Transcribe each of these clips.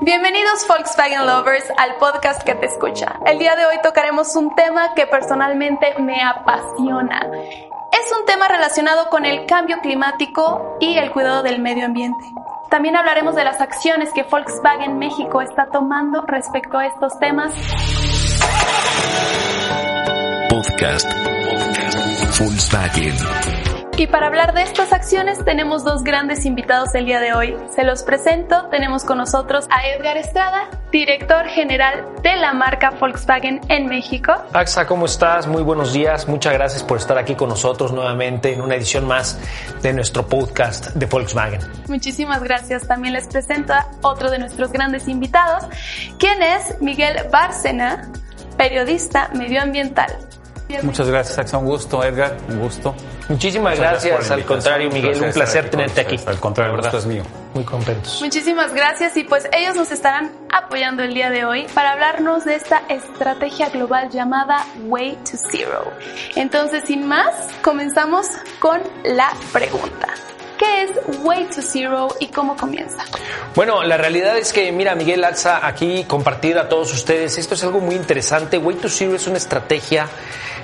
Bienvenidos Volkswagen Lovers al podcast que te escucha. El día de hoy tocaremos un tema que personalmente me apasiona. Es un tema relacionado con el cambio climático y el cuidado del medio ambiente. También hablaremos de las acciones que Volkswagen México está tomando respecto a estos temas. Podcast. Podcast. Volkswagen. Y para hablar de estas acciones tenemos dos grandes invitados el día de hoy. Se los presento. Tenemos con nosotros a Edgar Estrada, director general de la marca Volkswagen en México. Axa, ¿cómo estás? Muy buenos días. Muchas gracias por estar aquí con nosotros nuevamente en una edición más de nuestro podcast de Volkswagen. Muchísimas gracias. También les presento a otro de nuestros grandes invitados, quien es Miguel Bárcena, periodista medioambiental. Muchas gracias, Axa. Un gusto, Edgar. Un gusto. Muchísimas gracias, al contrario, Miguel, un placer tenerte aquí. Al contrario, el gusto es mío. Muy contentos. Muchísimas gracias y pues ellos nos estarán apoyando el día de hoy para hablarnos de esta estrategia global llamada Way to Zero. Entonces, sin más, comenzamos con la pregunta. ¿Qué es Way to Zero y cómo comienza? Bueno, la realidad es que, mira, Miguel Alza, aquí compartir a todos ustedes, esto es algo muy interesante. Way to Zero es una estrategia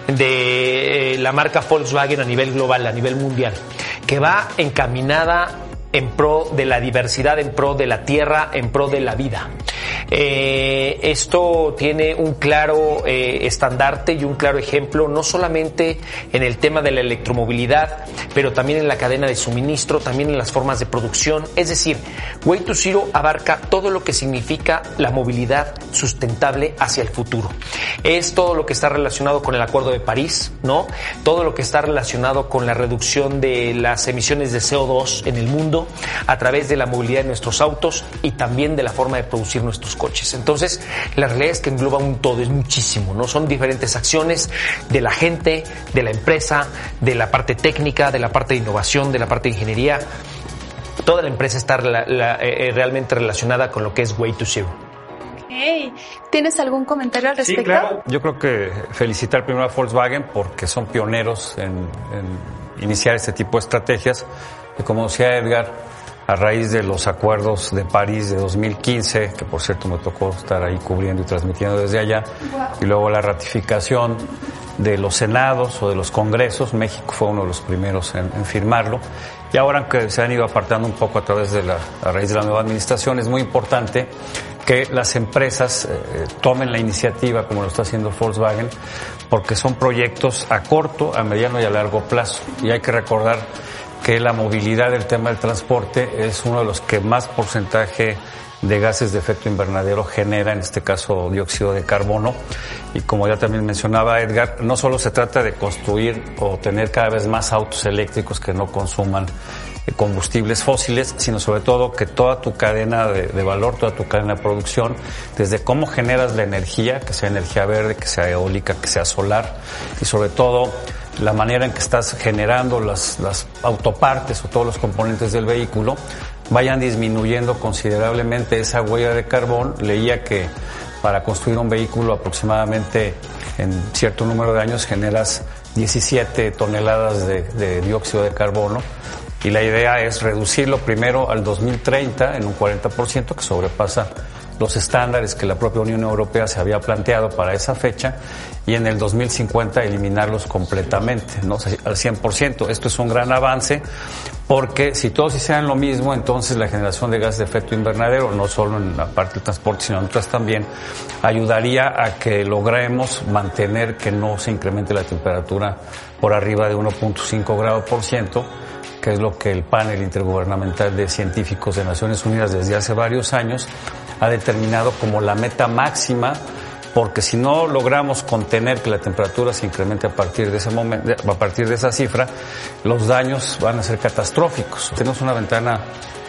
de eh, la marca Volkswagen a nivel global, a nivel mundial, que va encaminada en pro de la diversidad, en pro de la tierra, en pro de la vida. Eh, esto tiene un claro eh, estandarte y un claro ejemplo, no solamente en el tema de la electromovilidad, pero también en la cadena de suministro, también en las formas de producción. Es decir, Way to Zero abarca todo lo que significa la movilidad sustentable hacia el futuro. Es todo lo que está relacionado con el Acuerdo de París, ¿no? Todo lo que está relacionado con la reducción de las emisiones de CO2 en el mundo a través de la movilidad de nuestros autos y también de la forma de producir nuestros coches. Entonces, la realidad es que engloba un todo, es muchísimo, ¿no? Son diferentes acciones de la gente, de la empresa, de la parte técnica, de la parte de innovación, de la parte de ingeniería. Toda la empresa está eh, realmente relacionada con lo que es Way to Zero. ¿Tienes algún comentario al respecto? Sí, claro. Yo creo que felicitar primero a Volkswagen porque son pioneros en, en iniciar este tipo de estrategias. Y como decía Edgar, a raíz de los acuerdos de París de 2015, que por cierto me tocó estar ahí cubriendo y transmitiendo desde allá, y luego la ratificación de los senados o de los congresos, México fue uno de los primeros en, firmarlo, y ahora aunque se han ido apartando un poco a través de la, raíz de la nueva administración, es muy importante que las empresas eh, tomen la iniciativa como lo está haciendo Volkswagen, porque son proyectos a corto, a mediano y a largo plazo, y hay que recordar que la movilidad del tema del transporte es uno de los que más porcentaje de gases de efecto invernadero genera, en este caso dióxido de carbono. Y como ya también mencionaba Edgar, no solo se trata de construir o tener cada vez más autos eléctricos que no consuman eh, combustibles fósiles, sino sobre todo que toda tu cadena de, de, valor, toda tu cadena de producción, desde cómo generas la energía, que sea energía verde, que sea eólica, que sea solar, y sobre todo la manera en que estás generando las, las autopartes o todos los componentes del vehículo, vayan disminuyendo considerablemente esa huella de carbón. Leía que para construir un vehículo aproximadamente en cierto número de años generas 17 toneladas de, de, dióxido de carbono y la idea es reducirlo primero al 2030 en un 40% que sobrepasa los estándares que la propia Unión Europea se había planteado para esa fecha y en el 2050 eliminarlos completamente, ¿no? al 100%. Esto es un gran avance porque si todos hicieran lo mismo, entonces la generación de gases de efecto invernadero, no solo en la parte del transporte, sino en otras también, ayudaría a que logremos mantener que no se incremente la temperatura por arriba de 1.5 grados por ciento que es lo que el panel intergubernamental de científicos de Naciones Unidas desde hace varios años ha determinado como la meta máxima porque si no logramos contener que la temperatura se incremente a partir de ese momento, a partir de esa cifra, los daños van a ser catastróficos. Tenemos una ventana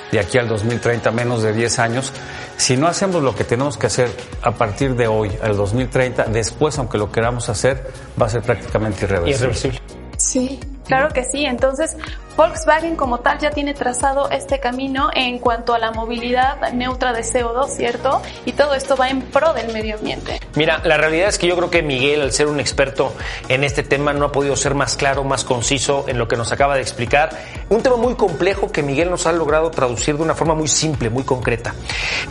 de aquí al 2030, menos de 10 años. Si no hacemos lo que tenemos que hacer a partir de hoy, al 2030, después, aunque lo queramos hacer, va a ser prácticamente irreversible. Irreversible. Sí, claro que sí. Entonces, Volkswagen como tal ya tiene trazado este camino en cuanto a la movilidad neutra de CO2, ¿cierto? Y todo esto va en pro del medio ambiente. Mira, la realidad es que yo creo que Miguel, al ser un experto en este tema, no ha podido ser más claro, más conciso en lo que nos acaba de explicar. Un tema muy complejo que Miguel nos ha logrado traducir de una forma muy simple, muy concreta.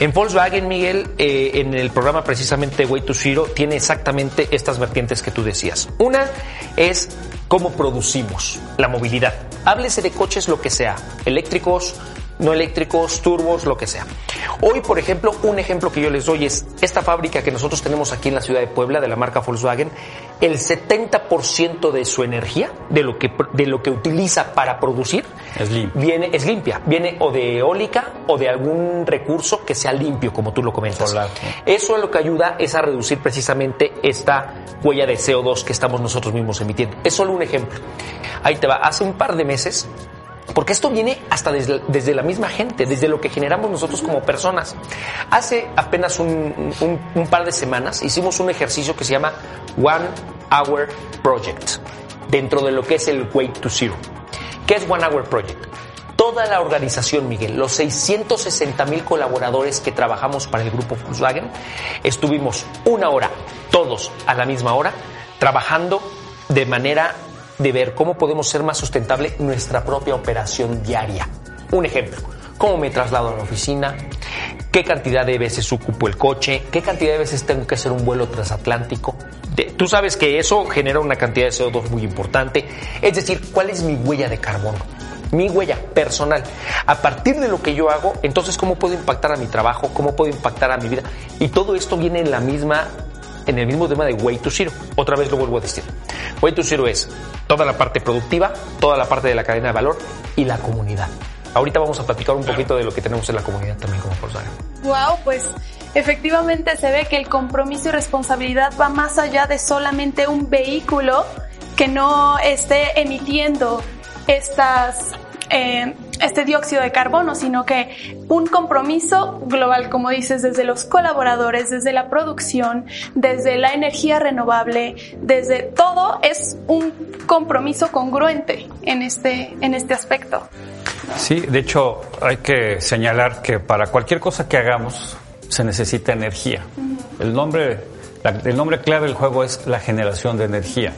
En Volkswagen, Miguel, eh, en el programa precisamente Way to Zero, tiene exactamente estas vertientes que tú decías. Una es cómo producimos la movilidad. Háblese de coches lo que sea, eléctricos, no eléctricos, turbos, lo que sea. Hoy, por ejemplo, un ejemplo que yo les doy es esta fábrica que nosotros tenemos aquí en la ciudad de Puebla, de la marca Volkswagen, el 70% de su energía, de lo que, de lo que utiliza para producir, Es limpia. Viene, es limpia. Viene o de eólica o de algún recurso que sea limpio, como tú lo comentas. Solar, Eso lo que ayuda es a reducir precisamente esta huella de CO2 que estamos nosotros mismos emitiendo. Es solo un ejemplo. Ahí te va. Hace un par de meses porque esto viene hasta desde, la misma gente, desde lo que generamos nosotros como personas. Hace apenas un, un, un, par de semanas hicimos un ejercicio que se llama One Hour Project, dentro de lo que es el Way to Zero. ¿Qué es One Hour Project? Toda la organización, Miguel, los 660 mil colaboradores que trabajamos para el grupo Volkswagen, estuvimos una hora, todos a la misma hora, trabajando de manera de ver cómo podemos ser más sustentable nuestra propia operación diaria. Un ejemplo, cómo me traslado a la oficina, qué cantidad de veces ocupo el coche, qué cantidad de veces tengo que hacer un vuelo transatlántico. Tú sabes que eso genera una cantidad de CO2 muy importante. Es decir, ¿cuál es mi huella de carbono? Mi huella personal. A partir de lo que yo hago, entonces, ¿cómo puedo impactar a mi trabajo? ¿Cómo puedo impactar a mi vida? Y todo esto viene en la misma en el mismo tema de Way to Zero. Otra vez lo vuelvo a decir. Way to Zero es toda la parte productiva, toda la parte de la cadena de valor y la comunidad. Ahorita vamos a platicar un poquito de lo que tenemos en la comunidad también como Volkswagen. Wow, pues efectivamente se ve que el compromiso y responsabilidad va más allá de solamente un vehículo que no esté emitiendo estas eh, este dióxido de carbono, sino que un compromiso global, como dices, desde los colaboradores, desde la producción, desde la energía renovable, desde todo es un compromiso congruente en este, en este aspecto. Sí, de hecho hay que señalar que para cualquier cosa que hagamos se necesita energía. El nombre, la, el nombre clave del juego es la generación de energía.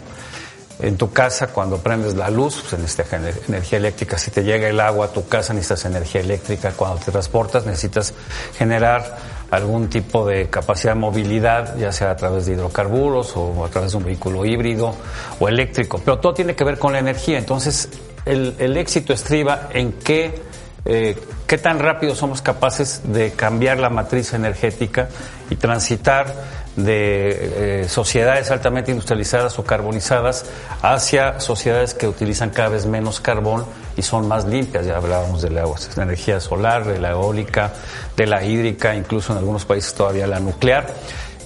En tu casa, cuando prendes la luz, pues necesitas energía eléctrica. Si te llega el agua a tu casa, necesitas energía eléctrica. Cuando te transportas, necesitas generar algún tipo de capacidad de movilidad, ya sea a través de hidrocarburos o a través de un vehículo híbrido o eléctrico. Pero todo tiene que ver con la energía. Entonces, el, el éxito estriba en qué, eh, qué tan rápido somos capaces de cambiar la matriz energética y transitar de eh, sociedades altamente industrializadas o carbonizadas hacia sociedades que utilizan cada vez menos carbón y son más limpias. Ya hablábamos de la, de la energía solar, de la eólica, de la hídrica, incluso en algunos países todavía la nuclear.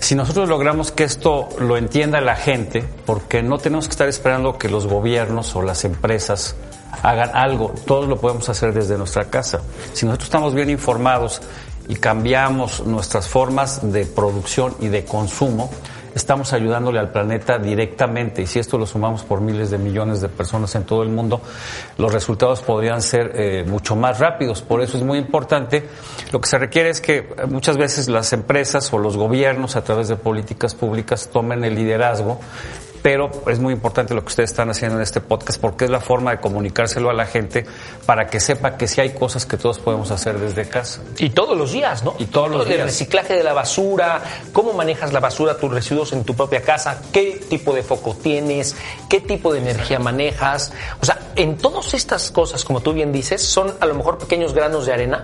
Si nosotros logramos que esto lo entienda la gente, porque no tenemos que estar esperando que los gobiernos o las empresas hagan algo, todos lo podemos hacer desde nuestra casa. Si nosotros estamos bien informados y cambiamos nuestras formas de producción y de consumo, estamos ayudándole al planeta directamente y si esto lo sumamos por miles de millones de personas en todo el mundo, los resultados podrían ser eh, mucho más rápidos. Por eso es muy importante. Lo que se requiere es que muchas veces las empresas o los gobiernos a través de políticas públicas tomen el liderazgo pero es muy importante lo que ustedes están haciendo en este podcast porque es la forma de comunicárselo a la gente para que sepa que sí hay cosas que todos podemos hacer desde casa. Y todos los días, ¿no? Y todos los días. El reciclaje de la basura, cómo manejas la basura, tus residuos en tu propia casa, qué tipo de foco tienes, qué tipo de energía manejas. O sea, en todas estas cosas, como tú bien dices, son a lo mejor pequeños granos de arena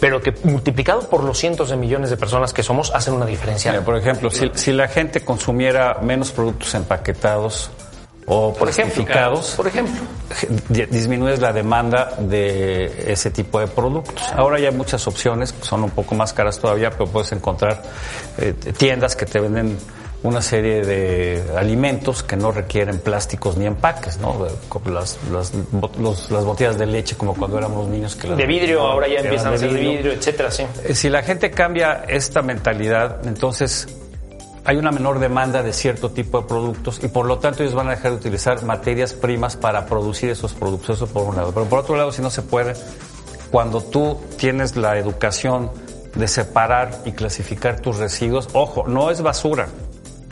pero que multiplicado por los cientos de millones de personas que somos hacen una diferencia. Mira, por ejemplo, si, si, la gente consumiera menos productos empaquetados o por plastificados, por ejemplo, disminuyes la demanda de ese tipo de productos. Ahora ya hay muchas opciones, son un poco más caras todavía, pero puedes encontrar eh, tiendas que te venden una serie de alimentos que no requieren plásticos ni empaques, ¿no? Las, las, las botellas de leche como cuando éramos niños. Que de vidrio, ahora ya empiezan a ser de vidrio, etcétera, sí. Eh, si la gente cambia esta mentalidad, entonces hay una menor demanda de cierto tipo de productos y por lo tanto ellos van a dejar de utilizar materias primas para producir esos productos, eso por un lado. Pero por otro lado, si no se puede, cuando tú tienes la educación de separar y clasificar tus residuos, ojo, no es basura,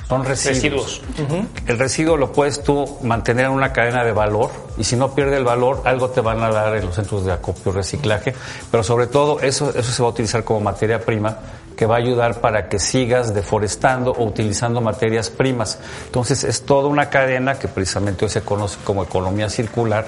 son residuos. El residuo lo puedes tú mantener en una cadena de valor y si no pierde el valor, algo te van a dar en los centros de acopio y reciclaje, pero sobre todo eso, eso se va a utilizar como materia prima que va a ayudar para que sigas deforestando o utilizando materias primas. Entonces es toda una cadena que precisamente hoy se conoce como economía circular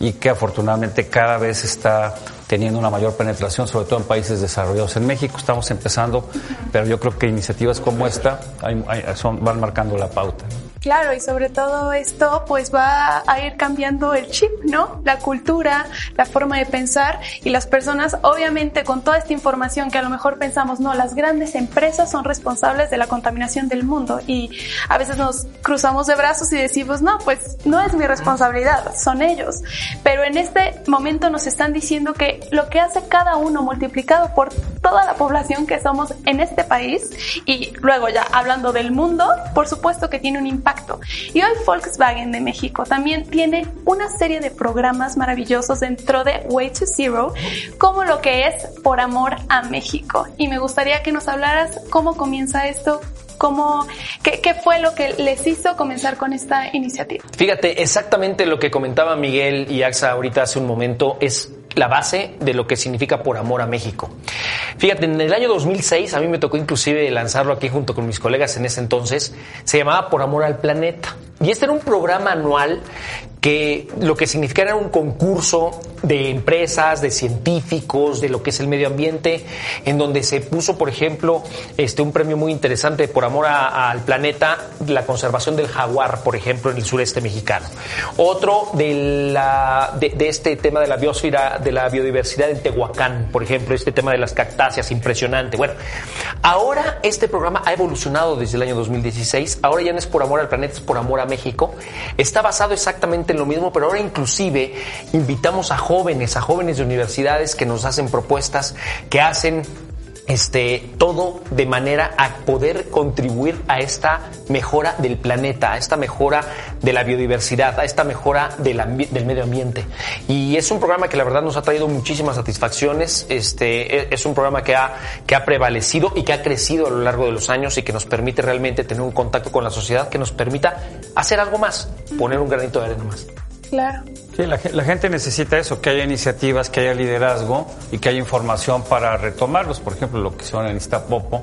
y que afortunadamente cada vez está teniendo una mayor penetración, sobre todo en países desarrollados. En México estamos empezando, pero yo creo que iniciativas como esta van marcando la pauta. Claro, y sobre todo esto pues va a ir cambiando el chip, ¿no? La cultura, la forma de pensar y las personas, obviamente con toda esta información que a lo mejor pensamos, no, las grandes empresas son responsables de la contaminación del mundo y a veces nos cruzamos de brazos y decimos, no, pues no es mi responsabilidad, son ellos. Pero en este momento nos están diciendo que lo que hace cada uno multiplicado por toda la población que somos en este país y luego ya hablando del mundo, por supuesto que tiene un y hoy Volkswagen de México también tiene una serie de programas maravillosos dentro de Way to Zero, como lo que es Por Amor a México. Y me gustaría que nos hablaras cómo comienza esto, ¿Cómo, qué, qué, fue lo que les hizo comenzar con esta iniciativa? Fíjate, exactamente lo que comentaba Miguel y Axa ahorita hace un momento es la base de lo que significa por amor a México. Fíjate, en el año 2006, a mí me tocó inclusive lanzarlo aquí junto con mis colegas en ese entonces, se llamaba Por Amor al Planeta. Y este era un programa anual que lo que significaba era un concurso de empresas, de científicos, de lo que es el medio ambiente, en donde se puso, por ejemplo, este, un premio muy interesante por amor al planeta, la conservación del jaguar, por ejemplo, en el sureste mexicano. Otro de, la, de, de este tema de la biosfera, de la biodiversidad en Tehuacán, por ejemplo, este tema de las cactáceas, impresionante. Bueno, ahora este programa ha evolucionado desde el año 2016, ahora ya no es por amor al planeta, es por amor a México. Está basado exactamente en lo mismo, pero ahora inclusive invitamos a jóvenes, a jóvenes de universidades que nos hacen propuestas, que hacen este, todo de manera a poder contribuir a esta mejora del planeta, a esta mejora de la biodiversidad, a esta mejora del, del medio ambiente. Y es un programa que la verdad nos ha traído muchísimas satisfacciones. Este, e, es un programa que ha, que ha prevalecido y que ha crecido a lo largo de los años y que nos permite realmente tener un contacto con la sociedad que nos permita hacer algo más, poner un granito de arena más. Claro. Sí, la, gente necesita eso, que haya iniciativas, que haya liderazgo y que haya información para retomarlos. Por ejemplo, lo que hicieron en Iztapopo,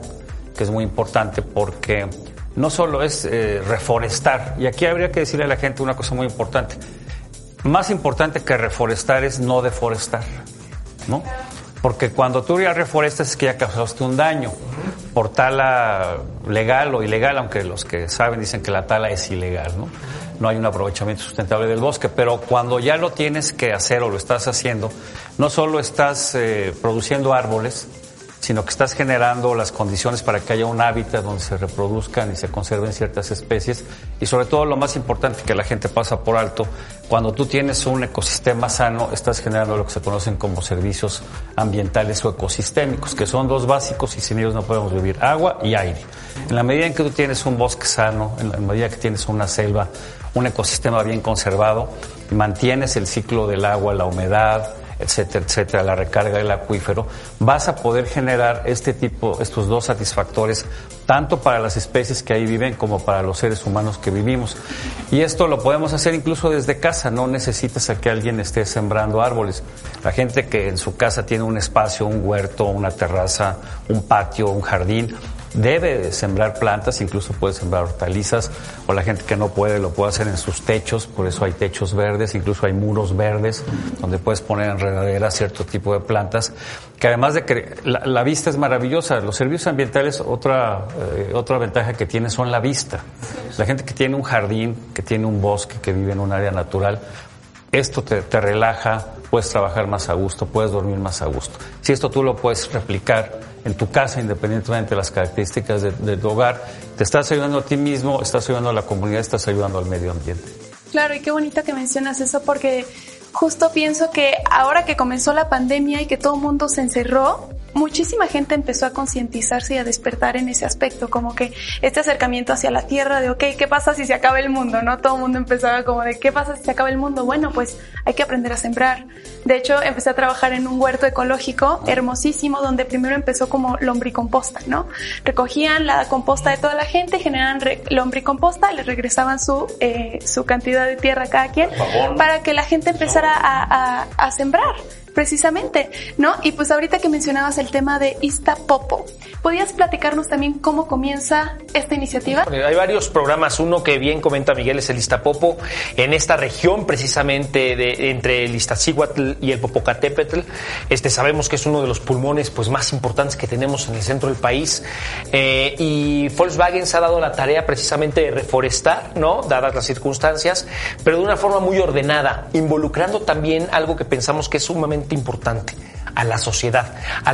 que es muy importante porque no solo es eh, reforestar, y aquí habría que decirle a la gente una cosa muy importante. Más importante que reforestar es no deforestar, ¿no? Porque cuando tú ya reforestas es que ya causaste un daño por tala legal o ilegal, aunque los que saben dicen que la tala es ilegal, ¿no? No hay un aprovechamiento sustentable del bosque, pero cuando ya lo tienes que hacer o lo estás haciendo, no solo estás eh, produciendo árboles, sino que estás generando las condiciones para que haya un hábitat donde se reproduzcan y se conserven ciertas especies y sobre todo lo más importante que la gente pasa por alto, cuando tú tienes un ecosistema sano, estás generando lo que se conocen como servicios ambientales o ecosistémicos, que son dos básicos y sin ellos no podemos vivir, agua y aire. En la medida en que tú tienes un bosque sano, en la medida que tienes una selva, un ecosistema bien conservado, mantienes el ciclo del agua, la humedad, etcétera, etcétera, la recarga del acuífero, vas a poder generar este tipo, estos dos satisfactores, tanto para las especies que ahí viven como para los seres humanos que vivimos. Y esto lo podemos hacer incluso desde casa, no necesitas a que alguien esté sembrando árboles. La gente que en su casa tiene un espacio, un huerto, una terraza, un patio, un jardín, debe sembrar plantas, incluso puede sembrar hortalizas, o la gente que no puede lo puede hacer en sus techos, por eso hay techos verdes, incluso hay muros verdes, donde puedes poner enredaderas, cierto tipo de plantas, que además de que la, vista es maravillosa, los servicios ambientales, otra, eh, otra ventaja que tiene son la vista. La gente que tiene un jardín, que tiene un bosque, que vive en un área natural, esto te, te relaja, puedes trabajar más a gusto, puedes dormir más a gusto. Si esto tú lo puedes replicar en tu casa, independientemente de las características de, tu hogar, te estás ayudando a ti mismo, estás ayudando a la comunidad, estás ayudando al medio ambiente. Claro, y qué bonito que mencionas eso porque justo pienso que ahora que comenzó la pandemia y que todo el mundo se encerró, muchísima gente empezó a concientizarse y a despertar en ese aspecto, como que este acercamiento hacia la tierra de, ok, ¿qué pasa si se acaba el mundo? ¿No? Todo el mundo empezaba como de, ¿qué pasa si se acaba el mundo? Bueno, pues hay que aprender a sembrar. De hecho, empecé a trabajar en un huerto ecológico hermosísimo, donde primero empezó como lombricomposta, ¿no? Recogían la composta de toda la gente, generaban lombricomposta, les regresaban su, eh, su cantidad de tierra a cada quien, para que la gente empezara a, a, a sembrar precisamente, ¿no? Y pues ahorita que mencionabas el tema de Popo, ¿podías platicarnos también cómo comienza esta iniciativa? Hay varios programas, uno que bien comenta Miguel es el Popo, en esta región precisamente de, entre el Iztaccíhuatl y el Popocatépetl, este sabemos que es uno de los pulmones pues más importantes que tenemos en el centro del país eh, y Volkswagen se ha dado la tarea precisamente de reforestar, ¿no? Dadas las circunstancias, pero de una forma muy ordenada, involucrando también algo que pensamos que es sumamente importante a la sociedad, a,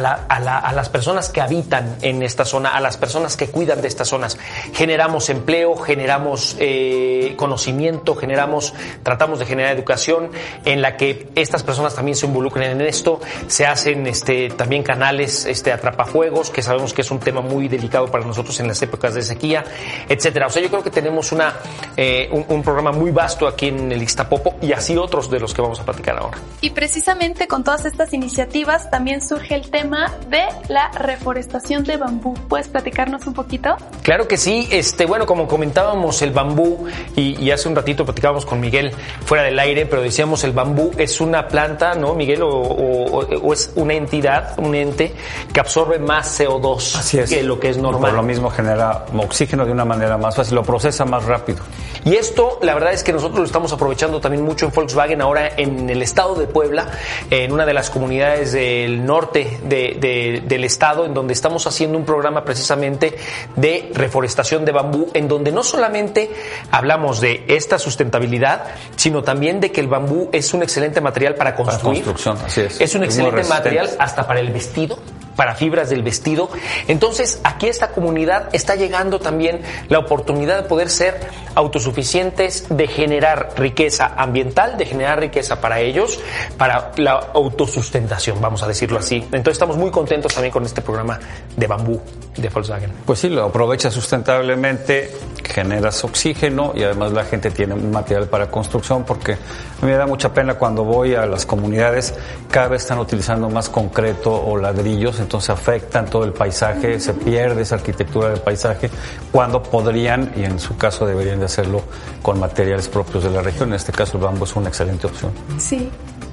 las personas que habitan en esta zona, a las personas que cuidan de estas zonas. Generamos empleo, generamos eh, conocimiento, generamos, tratamos de generar educación en la que estas personas también se involucren en esto. Se hacen este, también canales este, atrapafuegos, que sabemos que es un tema muy delicado para nosotros en las épocas de sequía, etcétera. O sea, yo creo que tenemos una, eh, un, un, programa muy vasto aquí en el Ixtapopo y así otros de los que vamos a platicar ahora. Y precisamente con todas estas iniciativas, también surge el tema de la reforestación de bambú. ¿Puedes platicarnos un poquito? Claro que sí. Este, bueno, como comentábamos, el bambú, y, hace un ratito platicábamos con Miguel fuera del aire, pero decíamos el bambú es una planta, ¿no, Miguel? O, es una entidad, un ente que absorbe más CO2 que lo que es normal. Por lo mismo genera oxígeno de una manera más fácil, lo procesa más rápido. Y esto, la verdad es que nosotros lo estamos aprovechando también mucho en Volkswagen ahora en el estado de Puebla, en una de las comunidades del norte del estado, en donde estamos haciendo un programa precisamente de reforestación de bambú, en donde no solamente hablamos de esta sustentabilidad, sino también de que el bambú es un excelente material para construir. construcción, así es. Es un excelente material hasta para el vestido para fibras del vestido. Entonces, aquí esta comunidad está llegando también la oportunidad de poder ser autosuficientes, de generar riqueza ambiental, de generar riqueza para ellos, para la autosustentación, vamos a decirlo así. Entonces, estamos muy contentos también con este programa de bambú de Volkswagen. Pues sí, lo aprovecha sustentablemente, generas oxígeno y además la gente tiene material para construcción porque a mí me da mucha pena cuando voy a las comunidades, cada vez están utilizando más concreto o ladrillos, entonces afectan todo el paisaje, se pierde esa arquitectura del paisaje, cuando podrían, y en su caso deberían de hacerlo con materiales propios de la región, en este caso el bambú es una excelente opción. Sí,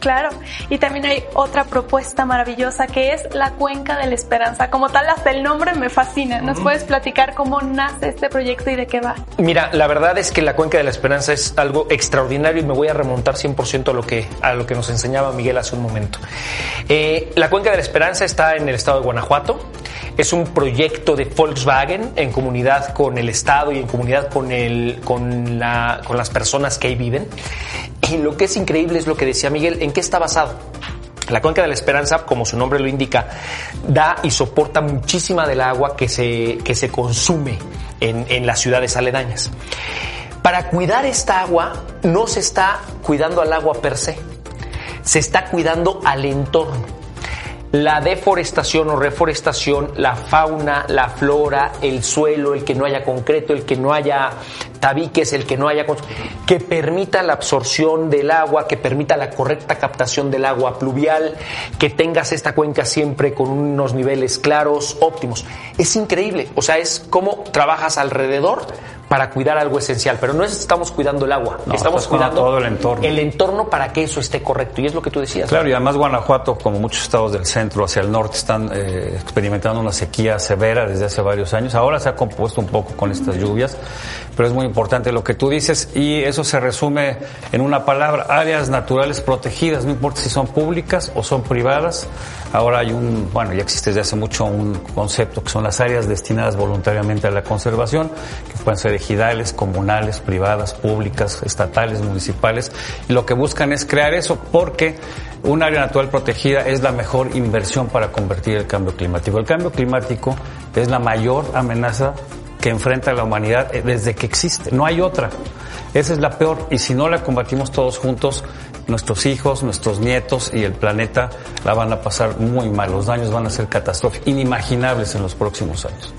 Claro, y también hay otra propuesta maravillosa que es la Cuenca de la Esperanza. Como tal, hasta el nombre me fascina. ¿Nos puedes platicar cómo nace este proyecto y de qué va? Mira, la verdad es que la Cuenca de la Esperanza es algo extraordinario y me voy a remontar 100% a lo, que, a lo que nos enseñaba Miguel hace un momento. Eh, la Cuenca de la Esperanza está en el estado de Guanajuato. Es un proyecto de Volkswagen en comunidad con el Estado y en comunidad con, el, con, la, con las personas que ahí viven. Y lo que es increíble es lo que decía Miguel, ¿en qué está basado? La cuenca de la esperanza, como su nombre lo indica, da y soporta muchísima del agua que se, que se consume en, en las ciudades aledañas. Para cuidar esta agua no se está cuidando al agua per se, se está cuidando al entorno la deforestación o reforestación, la fauna, la flora, el suelo, el que no haya concreto, el que no haya tabiques, el que no haya que permita la absorción del agua, que permita la correcta captación del agua pluvial, que tengas esta cuenca siempre con unos niveles claros, óptimos. Es increíble, o sea, es como trabajas alrededor para cuidar algo esencial, pero no es estamos cuidando el agua, estamos cuidando todo el entorno. el entorno para que eso esté correcto y es lo que tú decías. Claro, y además Guanajuato, como muchos estados del centro hacia el norte, están eh, experimentando una sequía severa desde hace varios años. Ahora se ha compuesto un poco con estas lluvias, pero es muy importante lo que tú dices y eso se resume en una palabra, áreas naturales protegidas, no importa si son públicas o son privadas. Ahora hay un, bueno, ya existe desde hace mucho un concepto que son las áreas destinadas voluntariamente a la conservación, que pueden ser ejidales, comunales, privadas, públicas, estatales, municipales, y lo que buscan es crear eso porque un área natural protegida es la mejor inversión para convertir el cambio climático. El cambio climático es la mayor amenaza que enfrenta la humanidad eh, desde que existe. No hay otra. Esa es la peor. Y si no la combatimos todos juntos, nuestros hijos, nuestros nietos y el planeta la van a pasar muy mal. Los daños van a ser catastróficos, inimaginables en los próximos años.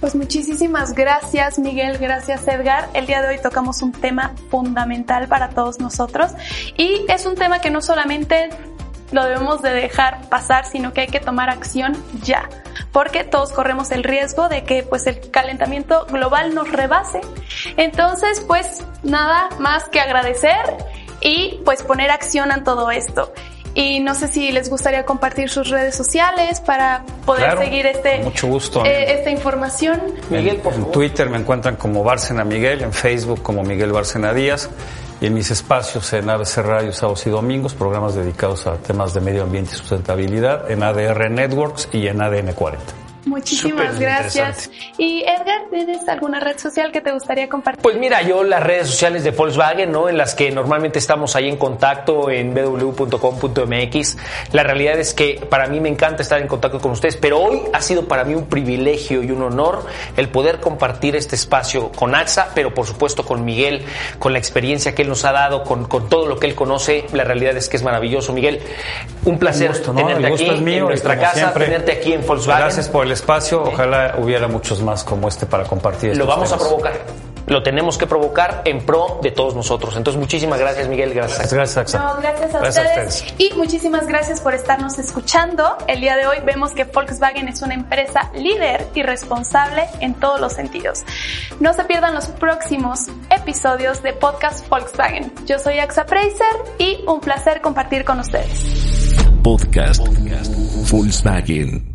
Pues muchísimas gracias Miguel, gracias Edgar. El día de hoy tocamos un tema fundamental para todos nosotros y es un tema que no solamente lo debemos de dejar pasar, sino que hay que tomar acción ya, porque todos corremos el riesgo de que pues el calentamiento global nos rebase. Entonces, pues nada más que agradecer y pues poner acción a todo esto. Y no sé si les gustaría compartir sus redes sociales para poder seguir este, mucho gusto, eh, esta información. Miguel, por En Twitter me encuentran como Bárcena Miguel, en Facebook como Miguel Bárcena Díaz y en mis espacios en ABC Radio sábados y domingos, programas dedicados a temas de medio ambiente y sustentabilidad en ADR Networks y en ADN 40. Muchísimas gracias. Y Edgar, ¿tienes alguna red social que te gustaría compartir? Pues mira, yo las redes sociales de Volkswagen, ¿no? En las que normalmente estamos ahí en contacto en www.com.mx. La realidad es que para mí me encanta estar en contacto con ustedes, pero hoy ha sido para mí un privilegio y un honor el poder compartir este espacio con AXA, pero por supuesto con Miguel, con la experiencia que él nos ha dado, con, con todo lo que él conoce. La realidad es que es maravilloso. Miguel, un placer tenerte aquí en nuestra casa, tenerte aquí en Volkswagen. Gracias por el espacio. Ojalá hubiera muchos más como este para compartir. Lo vamos a provocar. Lo tenemos que provocar en pro de todos nosotros. Entonces, muchísimas gracias, Miguel. Gracias. Gracias, no, gracias, a, ustedes. Y muchísimas gracias por estarnos escuchando. El día de hoy vemos que Volkswagen es una empresa líder y responsable en todos los sentidos. No se pierdan los próximos episodios de Podcast Volkswagen. Yo soy Axa Preiser y un placer compartir con ustedes. Podcast Volkswagen.